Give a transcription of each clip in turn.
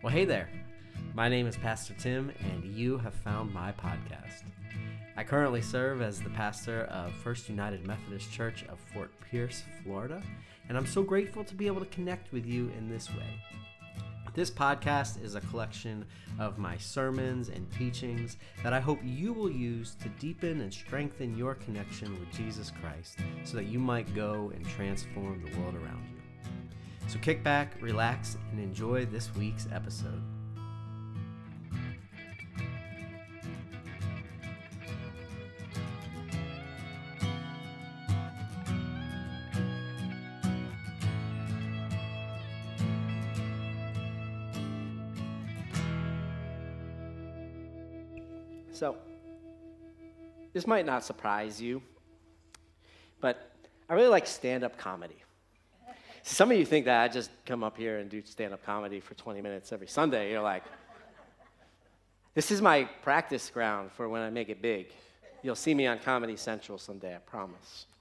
Well, hey there. My name is Pastor Tim, and you have found my podcast. I currently serve as the pastor of First United Methodist Church of Fort Pierce, Florida, and I'm so grateful to be able to connect with you in this way. This podcast is a collection of my sermons and teachings that I hope you will use to deepen and strengthen your connection with Jesus Christ so that you might go and transform the world around you. So kick back, relax, and enjoy this week's episode. So, this might not surprise you, but I really like stand up comedy. Some of you think that I just come up here and do stand up comedy for 20 minutes every Sunday. You're like, this is my practice ground for when I make it big. You'll see me on Comedy Central someday, I promise.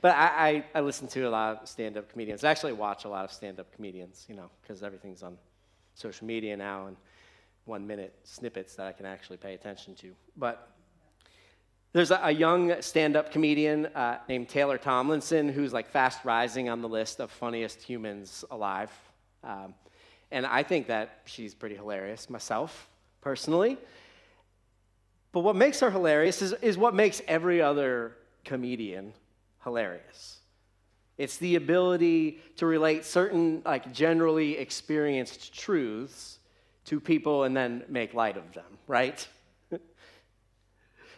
but I, I, I, listen to a lot of stand up comedians. I actually watch a lot of stand up comedians, you know, because everything's on social media now and one minute snippets that I can actually pay attention to. But there's a, young stand up comedian uh, named Taylor Tomlinson who's like fast rising on the list of funniest humans alive. Um, and I think that she's pretty hilarious myself, personally. But what makes her hilarious is, is what makes every other comedian hilarious. It's the ability to relate certain, like, generally experienced truths to people and then make light of them, right?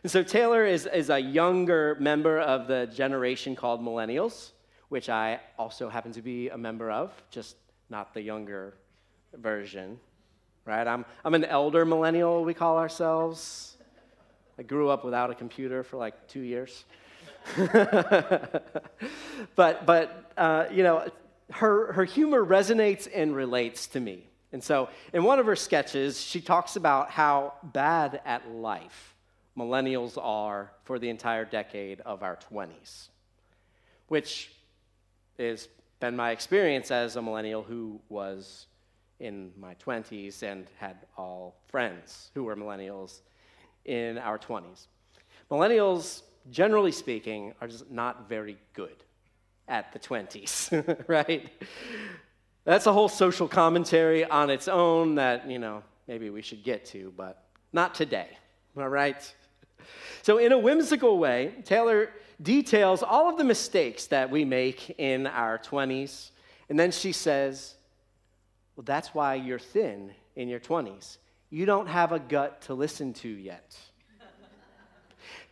And so Taylor is, is a younger member of the generation called millennials, which I also happen to be a member of, just not the younger version, right? I'm, I'm an elder millennial, we call ourselves. I grew up without a computer for like two years. but, but uh, you know, her, her humor resonates and relates to me. And so, in one of her sketches, she talks about how bad at life millennials are for the entire decade of our 20s, which has been my experience as a millennial who was in my 20s and had all friends who were millennials in our 20s. Millennials, generally speaking, are just not very good at the 20s, right? That's a whole social commentary on its own that, you know, maybe we should get to, but not today, all right? So, in a whimsical way, Taylor details all of the mistakes that we make in our 20s. And then she says, Well, that's why you're thin in your 20s. You don't have a gut to listen to yet.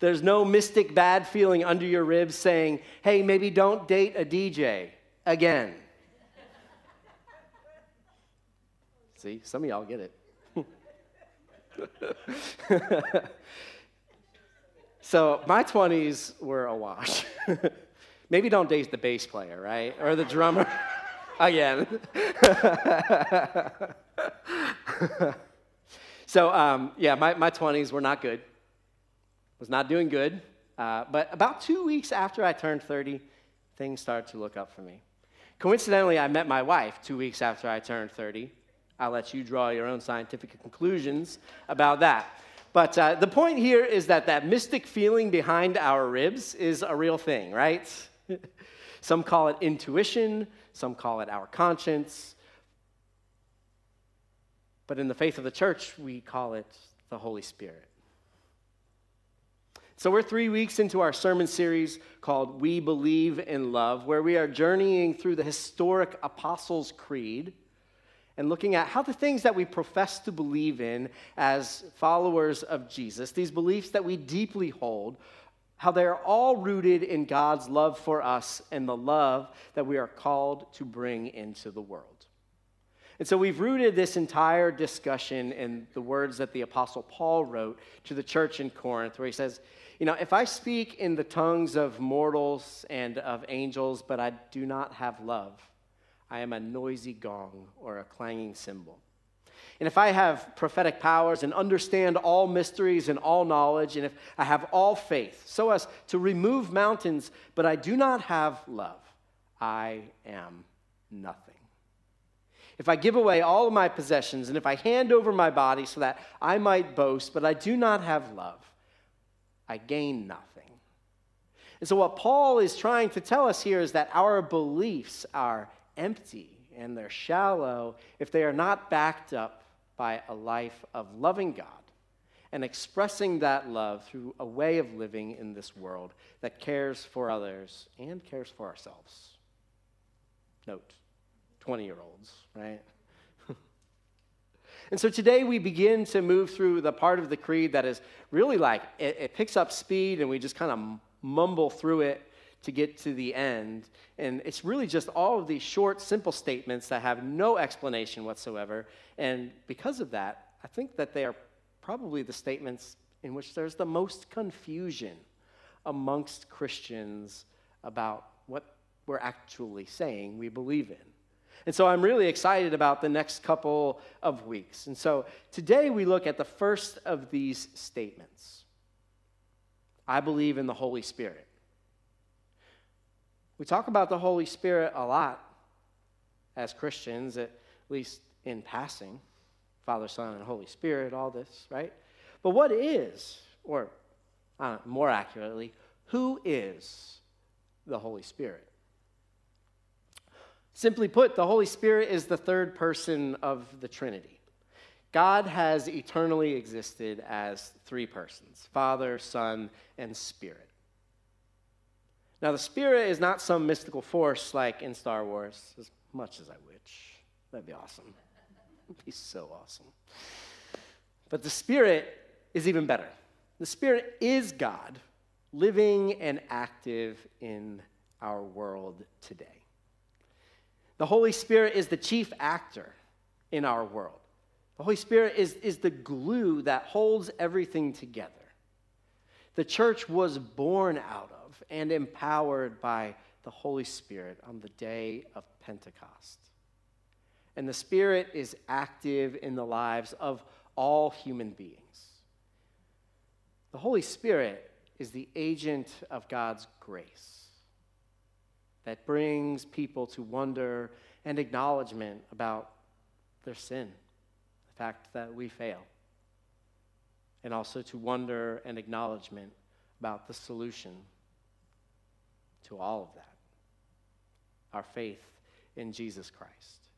There's no mystic bad feeling under your ribs saying, Hey, maybe don't date a DJ again. See, some of y'all get it. So my 20s were a wash. Maybe don't date the bass player, right? Or the drummer. Again. so, um, yeah, my, my 20s were not good. Was not doing good. Uh, but about two weeks after I turned 30, things started to look up for me. Coincidentally, I met my wife two weeks after I turned 30. I'll let you draw your own scientific conclusions about that. But uh, the point here is that that mystic feeling behind our ribs is a real thing, right? some call it intuition, some call it our conscience. But in the faith of the church, we call it the Holy Spirit. So, we're three weeks into our sermon series called We Believe in Love, where we are journeying through the historic Apostles' Creed and looking at how the things that we profess to believe in as followers of Jesus, these beliefs that we deeply hold, how they are all rooted in God's love for us and the love that we are called to bring into the world. And so we've rooted this entire discussion in the words that the Apostle Paul wrote to the church in Corinth, where he says, You know, if I speak in the tongues of mortals and of angels, but I do not have love, I am a noisy gong or a clanging cymbal. And if I have prophetic powers and understand all mysteries and all knowledge, and if I have all faith, so as to remove mountains, but I do not have love, I am nothing. if I give away all of my possessions, and if I hand over my body so that I might boast, but I do not have love, I gain nothing. And so, what Paul is trying to tell us here is that our beliefs are empty and they're shallow if they are not backed up by a life of loving God and expressing that love through a way of living in this world that cares for others and cares for ourselves. Note 20 year olds, right? and so today we begin to move through the part of the creed that is really like it, it picks up speed and we just kind of mumble through it to get to the end. And it's really just all of these short, simple statements that have no explanation whatsoever. And because of that, I think that they are probably the statements in which there's the most confusion amongst Christians about what we're actually saying we believe in. And so I'm really excited about the next couple of weeks. And so today we look at the first of these statements I believe in the Holy Spirit. We talk about the Holy Spirit a lot as Christians, at least in passing Father, Son, and Holy Spirit, all this, right? But what is, or uh, more accurately, who is the Holy Spirit? Simply put, the Holy Spirit is the third person of the Trinity. God has eternally existed as three persons Father, Son, and Spirit. Now, the Spirit is not some mystical force like in Star Wars, as much as I wish. That'd be awesome. It'd be so awesome. But the Spirit is even better. The Spirit is God, living and active in our world today. The Holy Spirit is the chief actor in our world. The Holy Spirit is, is the glue that holds everything together. The church was born out of and empowered by the Holy Spirit on the day of Pentecost. And the Spirit is active in the lives of all human beings. The Holy Spirit is the agent of God's grace that brings people to wonder and acknowledgement about their sin, the fact that we fail, and also to wonder and acknowledgement about the solution to all of that our faith in Jesus Christ.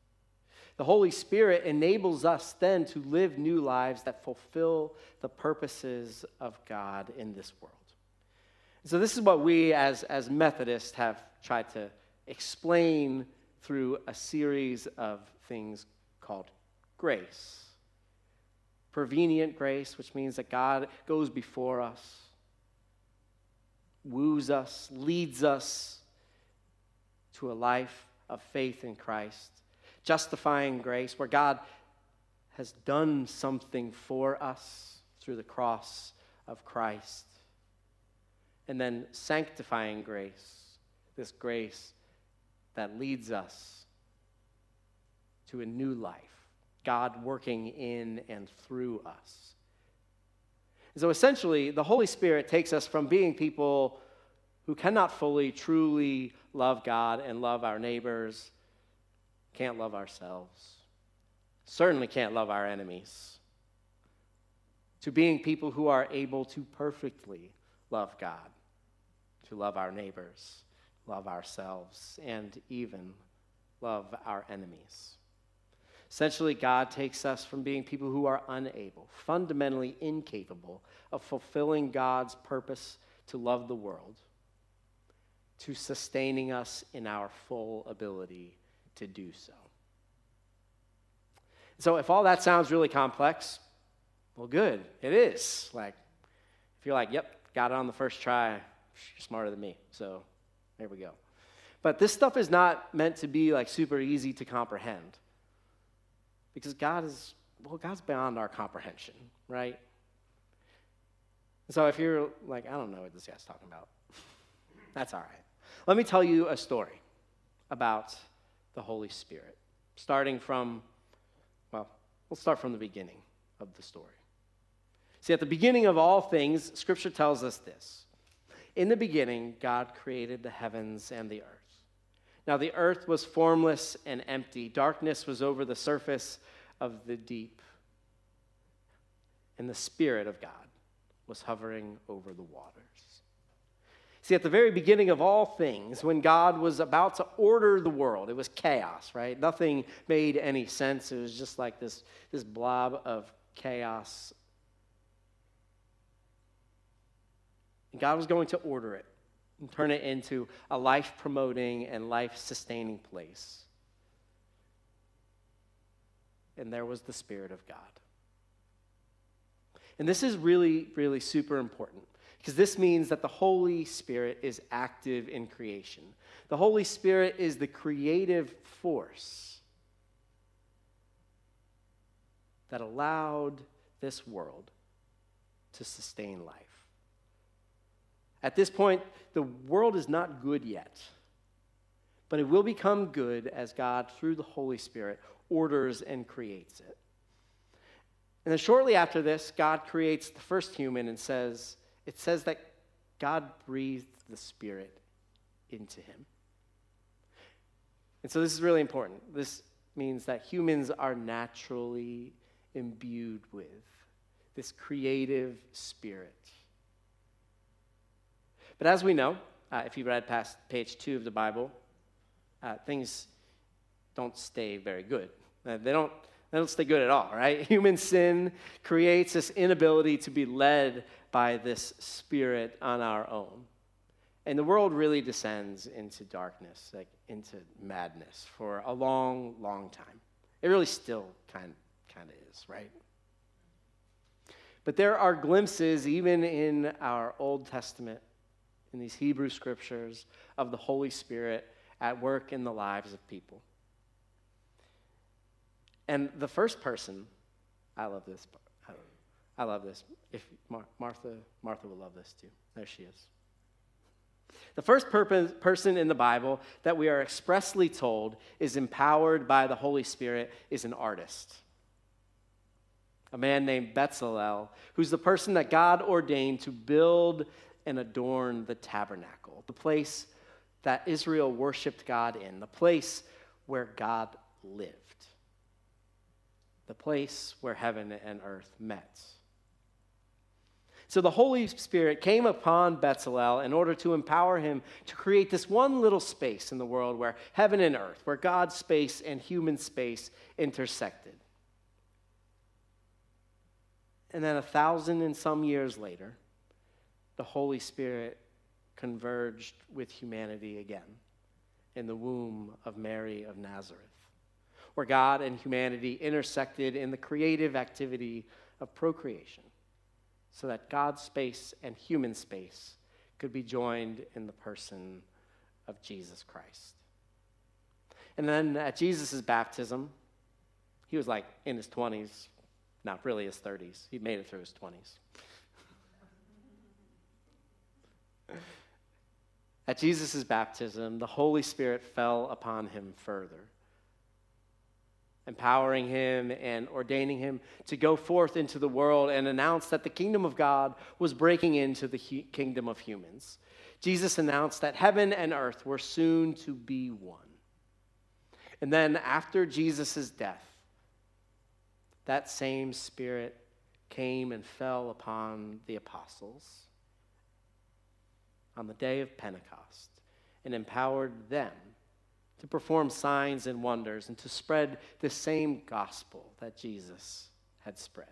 The Holy Spirit enables us then to live new lives that fulfill the purposes of God in this world. So, this is what we as, as Methodists have tried to explain through a series of things called grace. Prevenient grace, which means that God goes before us, woos us, leads us to a life of faith in Christ. Justifying grace, where God has done something for us through the cross of Christ and then sanctifying grace, this grace that leads us to a new life, God working in and through us. So essentially, the Holy Spirit takes us from being people who cannot fully, truly love God and love our neighbors, can't love ourselves, certainly can't love our enemies, to being people who are able to perfectly love God to love our neighbors, love ourselves, and even love our enemies. Essentially, God takes us from being people who are unable, fundamentally incapable of fulfilling God's purpose to love the world, to sustaining us in our full ability to do so. So, if all that sounds really complex, well, good, it is. Like, if you're like, yep, got it on the first try, you're smarter than me. So there we go. But this stuff is not meant to be like super easy to comprehend. Because God is, well, God's beyond our comprehension, right? so if you're like, I don't know what this guy's talking about, that's all right. Let me tell you a story about the Holy Spirit, starting from, well, we'll start from the beginning of the story. See, at the beginning of all things, Scripture tells us this in the beginning, God created the heavens and the earth. Now the earth was formless and empty, darkness was over the surface of the deep, and the Spirit of God was hovering over the waters. See, at the very beginning of all things, when God was about to order the world, it was chaos, right? Nothing made any sense. It was just like this, this blob of chaos. And God was going to order it turn it into a life promoting and life sustaining place. And there was the Spirit of God. And this is really, really super important because this means that the Holy Spirit is active in creation. The Holy Spirit is the creative force that allowed this world to sustain life. At this point, the world is not good yet, but it will become good as God, through the Holy Spirit, orders and creates it. And then shortly after this, God creates the first human and says, it says that God breathed the Spirit into him. And so this is really important. This means that humans are naturally imbued with this creative spirit. But as we know, uh, if you read past page two of the Bible, uh, things don't stay very good. Uh, they don't they don't stay good at all, right? Human sin creates this inability to be led by this spirit on our own. And the world really descends into darkness, like into madness for a long, long time. It really still kind, kind of is, right? But there are glimpses, even in our Old Testament, in these Hebrew scriptures, of the Holy Spirit at work in the lives of people. And the first person, I love this. I love this. If Mar- Martha, Martha will love this too. There she is. The first person in the Bible that we are expressly told is empowered by the Holy Spirit is an artist. A man named Bezalel, who's the person that God ordained to build and adorn the tabernacle, the place that Israel worshiped God in, the place where God lived the place where heaven and earth met. So the Holy Spirit came upon Bezalel in order to empower him to create this one little space in the world where heaven and earth, where God's space and human space intersected. And then a thousand and some years later, the Holy Spirit converged with humanity again in the womb of Mary of Nazareth where God and humanity intersected in the creative activity of procreation, so that God's space and human space could be joined in the person of Jesus Christ. And then at Jesus' baptism, he was like in his 20s, not really his 30s. He made it through his 20s. At Jesus' baptism, the Holy Spirit fell upon him further empowering him and ordaining him to go forth into the world and announce that the kingdom of God was breaking into the kingdom of humans. Jesus announced that heaven and earth were soon to be one. And then after Jesus' death, that same spirit came and fell upon the apostles on the day of Pentecost and empowered them to perform signs and wonders and to spread the same gospel that Jesus had spread.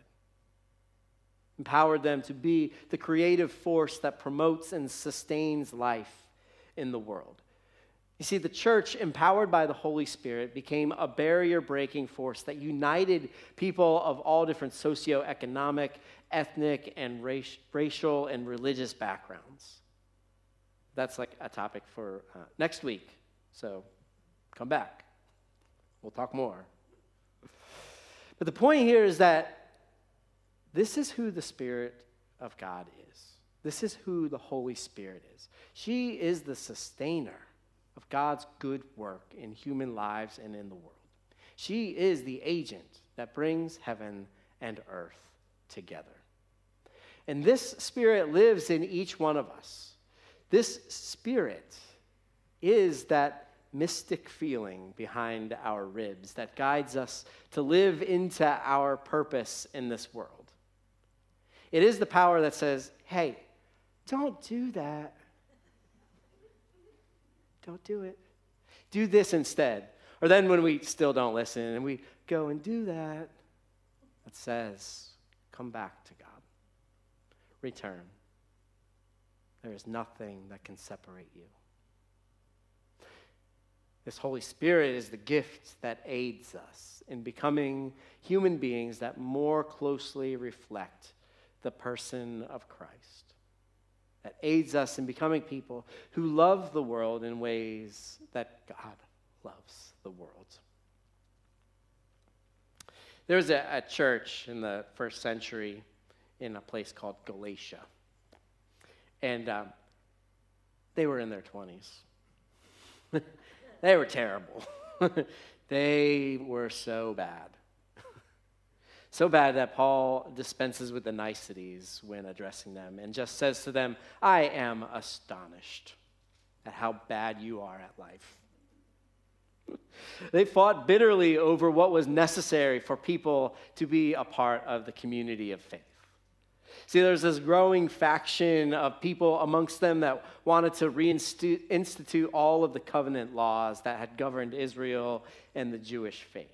Empowered them to be the creative force that promotes and sustains life in the world. You see, the church, empowered by the Holy Spirit, became a barrier breaking force that united people of all different socioeconomic, ethnic, and racial and religious backgrounds. That's like a topic for uh, next week. So Come back. We'll talk more. But the point here is that this is who the Spirit of God is. This is who the Holy Spirit is. She is the sustainer of God's good work in human lives and in the world. She is the agent that brings heaven and earth together. And this Spirit lives in each one of us. This Spirit is that mystic feeling behind our ribs that guides us to live into our purpose in this world. It is the power that says, hey, don't do that. Don't do it. Do this instead. Or then when we still don't listen and we go and do that, it says, come back to God. Return. There is nothing that can separate you. This Holy Spirit is the gift that aids us in becoming human beings that more closely reflect the person of Christ, that aids us in becoming people who love the world in ways that God loves the world. There was a, a church in the first century in a place called Galatia. And um, they were in their 20s. They were terrible. they were so bad. so bad that Paul dispenses with the niceties when addressing them and just says to them, I am astonished at how bad you are at life. they fought bitterly over what was necessary for people to be a part of the community of faith. See, there's this growing faction of people amongst them that wanted to reinstitute all of the covenant laws that had governed Israel and the Jewish faith.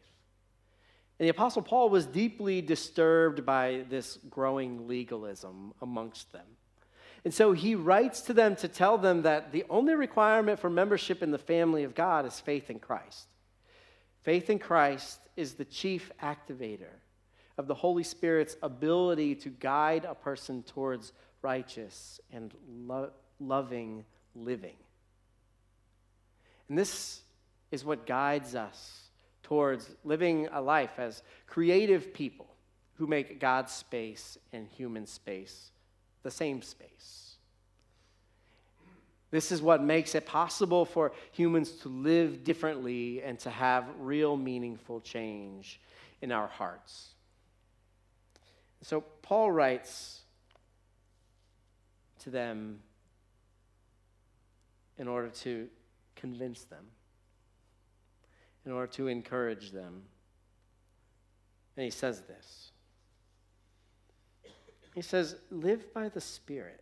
And the Apostle Paul was deeply disturbed by this growing legalism amongst them. And so he writes to them to tell them that the only requirement for membership in the family of God is faith in Christ. Faith in Christ is the chief activator of the Holy Spirit's ability to guide a person towards righteous and lo- loving living. And this is what guides us towards living a life as creative people who make God's space and human space the same space. This is what makes it possible for humans to live differently and to have real meaningful change in our hearts. So Paul writes to them in order to convince them, in order to encourage them. And he says this He says, Live by the Spirit.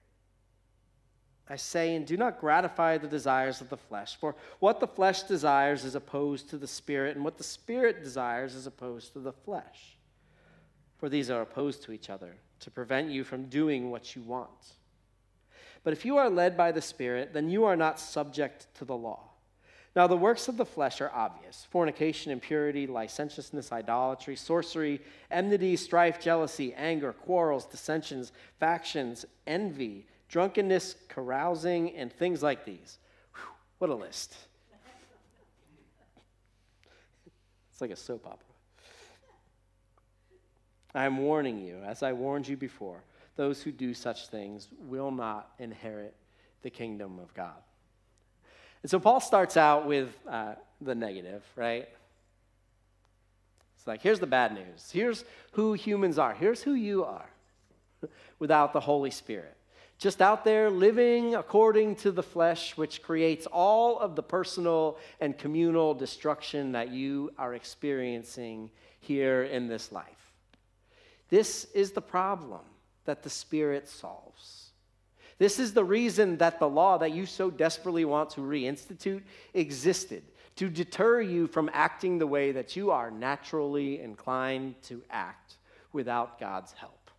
I say, and do not gratify the desires of the flesh. For what the flesh desires is opposed to the Spirit, and what the Spirit desires is opposed to the flesh for these are opposed to each other, to prevent you from doing what you want. But if you are led by the Spirit, then you are not subject to the law. Now, the works of the flesh are obvious fornication, impurity, licentiousness, idolatry, sorcery, enmity, strife, jealousy, anger, quarrels, dissensions, factions, envy, drunkenness, carousing, and things like these. Whew, what a list. It's like a soap opera. I am warning you, as I warned you before, those who do such things will not inherit the kingdom of God. And so Paul starts out with uh, the negative, right? It's like, here's the bad news. Here's who humans are. Here's who you are without the Holy Spirit. Just out there living according to the flesh, which creates all of the personal and communal destruction that you are experiencing here in this life. This is the problem that the Spirit solves. This is the reason that the law that you so desperately want to reinstitute existed to deter you from acting the way that you are naturally inclined to act without God's help.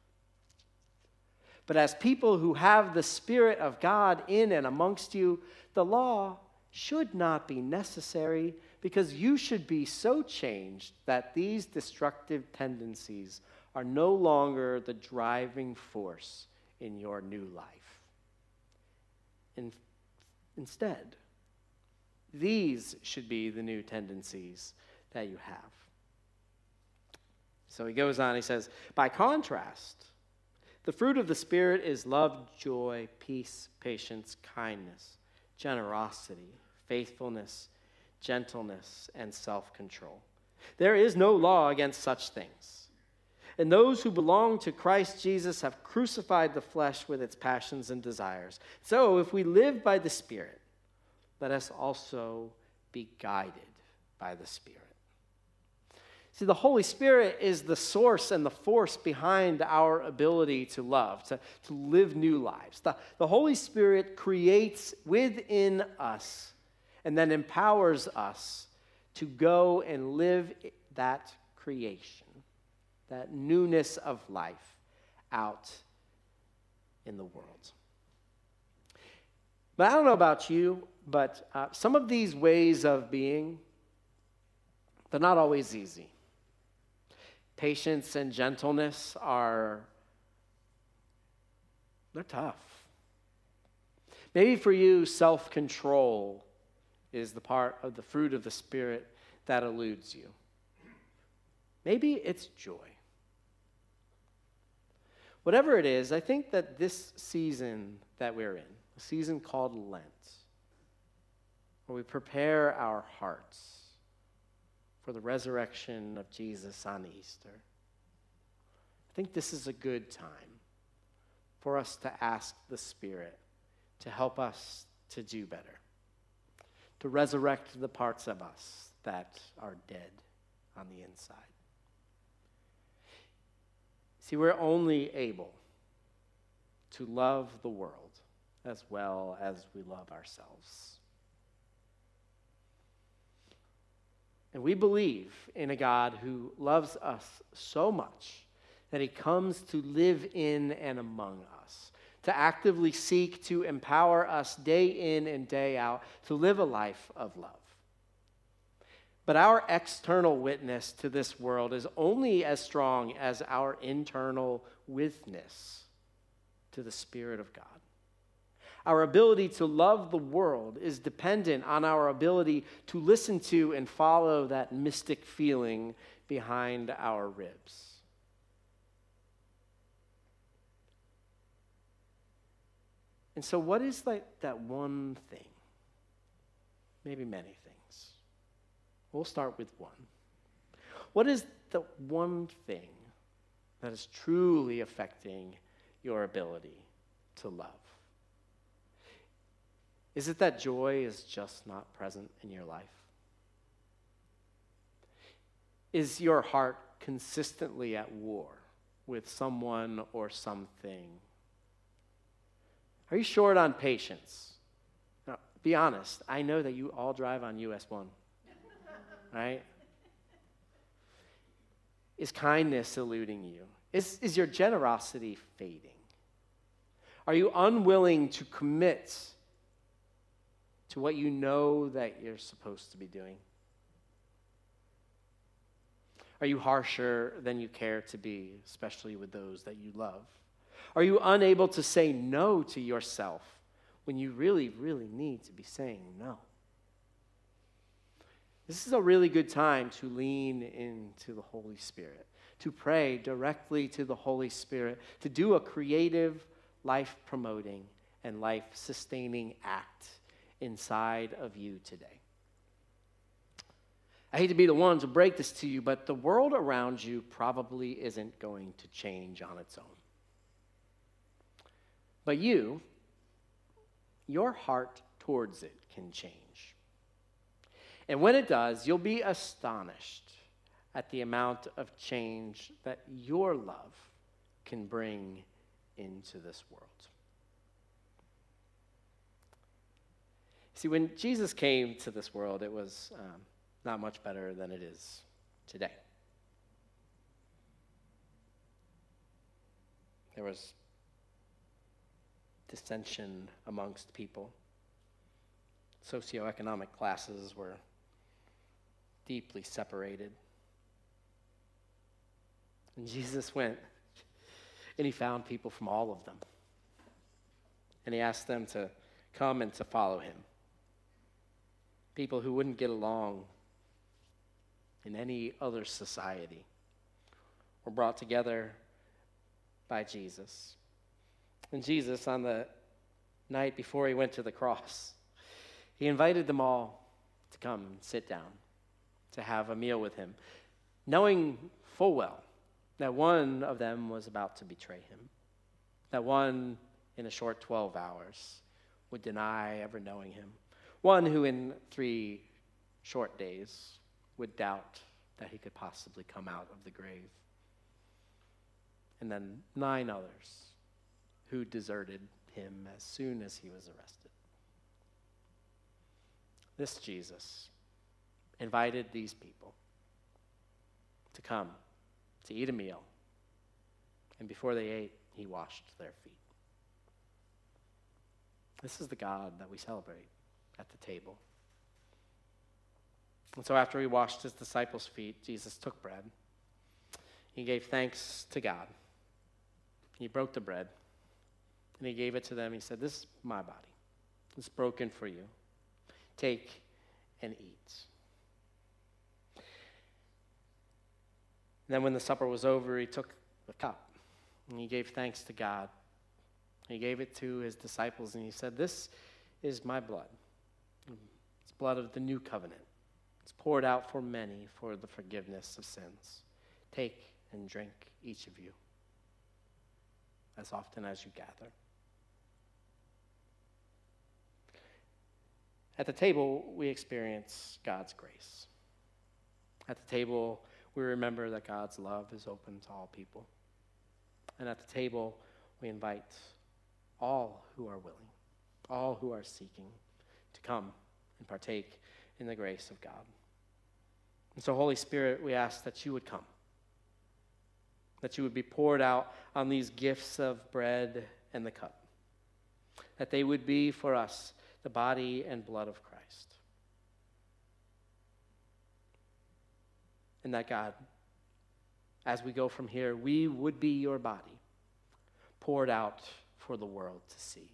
But as people who have the Spirit of God in and amongst you, the law should not be necessary because you should be so changed that these destructive tendencies are no longer the driving force in your new life. In, instead, these should be the new tendencies that you have. So he goes on, he says, by contrast, the fruit of the Spirit is love, joy, peace, patience, kindness, generosity, faithfulness, gentleness, and self control. There is no law against such things. And those who belong to Christ Jesus have crucified the flesh with its passions and desires. So, if we live by the Spirit, let us also be guided by the Spirit. See, the Holy Spirit is the source and the force behind our ability to love, to, to live new lives. The, the Holy Spirit creates within us and then empowers us to go and live that creation, that newness of life out in the world. But I don't know about you, but uh, some of these ways of being, they're not always easy. Patience and gentleness are, they're tough. Maybe for you, self control is the part of the fruit of the Spirit that eludes you. Maybe it's joy. Whatever it is, I think that this season that we're in, a season called Lent, where we prepare our hearts for the resurrection of Jesus on Easter, I think this is a good time for us to ask the Spirit to help us to do better, to resurrect the parts of us that are dead on the inside. See, we're only able to love the world as well as we love ourselves. And we believe in a God who loves us so much that he comes to live in and among us, to actively seek to empower us day in and day out to live a life of love. But our external witness to this world is only as strong as our internal witness to the Spirit of God. Our ability to love the world is dependent on our ability to listen to and follow that mystic feeling behind our ribs. And so, what is like that one thing? Maybe many. We'll start with one. What is the one thing that is truly affecting your ability to love? Is it that joy is just not present in your life? Is your heart consistently at war with someone or something? Are you short on patience? Now, be honest. I know that you all drive on US 1, right? Is kindness eluding you? Is, is your generosity fading? Are you unwilling to commit to what you know that you're supposed to be doing? Are you harsher than you care to be, especially with those that you love? Are you unable to say no to yourself when you really, really need to be saying no? This is a really good time to lean into the Holy Spirit, to pray directly to the Holy Spirit, to do a creative, life promoting, and life sustaining act inside of you today. I hate to be the one to break this to you, but the world around you probably isn't going to change on its own. But you, your heart towards it can change. And when it does, you'll be astonished at the amount of change that your love can bring into this world. See, when Jesus came to this world, it was um, not much better than it is today. There was dissension amongst people. Socioeconomic classes were deeply separated. And Jesus went and he found people from all of them. And he asked them to come and to follow him people who wouldn't get along in any other society were brought together by Jesus. And Jesus, on the night before he went to the cross, he invited them all to come and sit down, to have a meal with him, knowing full well that one of them was about to betray him, that one in a short 12 hours would deny ever knowing him one who in three short days, would doubt that he could possibly come out of the grave. And then nine others who deserted him as soon as he was arrested. This Jesus invited these people to come to eat a meal. And before they ate, he washed their feet. This is the God that we celebrate at the table. And so after he washed his disciples' feet, Jesus took bread. He gave thanks to God. He broke the bread and he gave it to them. He said, This is my body. It's broken for you. Take and eat. And then when the supper was over, he took the cup and he gave thanks to God. He gave it to his disciples and he said, This is my blood. It's blood of the new covenant. It's poured out for many for the forgiveness of sins. Take and drink, each of you, as often as you gather. At the table, we experience God's grace. At the table, we remember that God's love is open to all people. And at the table, we invite all who are willing, all who are seeking, to come and partake in the grace of God. And so, Holy Spirit, we ask that you would come, that you would be poured out on these gifts of bread and the cup, that they would be for us the body and blood of Christ. And that, God, as we go from here, we would be your body poured out for the world to see.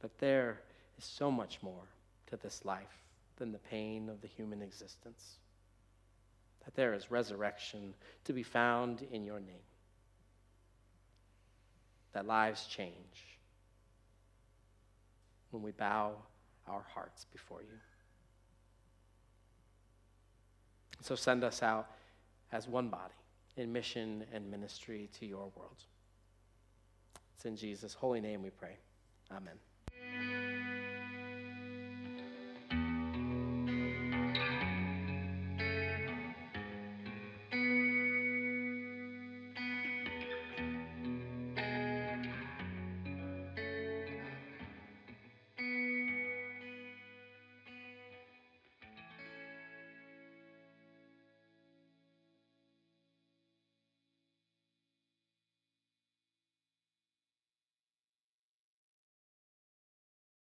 That there is so much more to this life than the pain of the human existence. That there is resurrection to be found in your name. That lives change when we bow our hearts before you. So send us out as one body in mission and ministry to your world. It's in Jesus' holy name we pray. Amen.